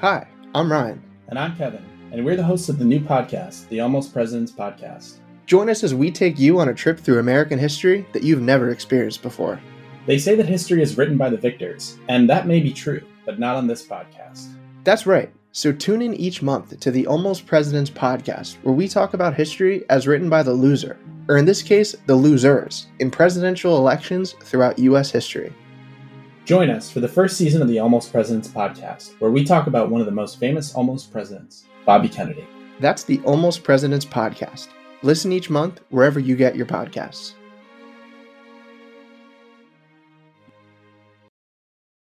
Hi, I'm Ryan. And I'm Kevin, and we're the hosts of the new podcast, the Almost Presidents Podcast. Join us as we take you on a trip through American history that you've never experienced before. They say that history is written by the victors, and that may be true, but not on this podcast. That's right. So tune in each month to the Almost Presidents podcast, where we talk about history as written by the loser, or in this case, the losers, in presidential elections throughout U.S. history. Join us for the first season of the Almost Presidents podcast, where we talk about one of the most famous almost presidents, Bobby Kennedy. That's the Almost Presidents podcast. Listen each month wherever you get your podcasts.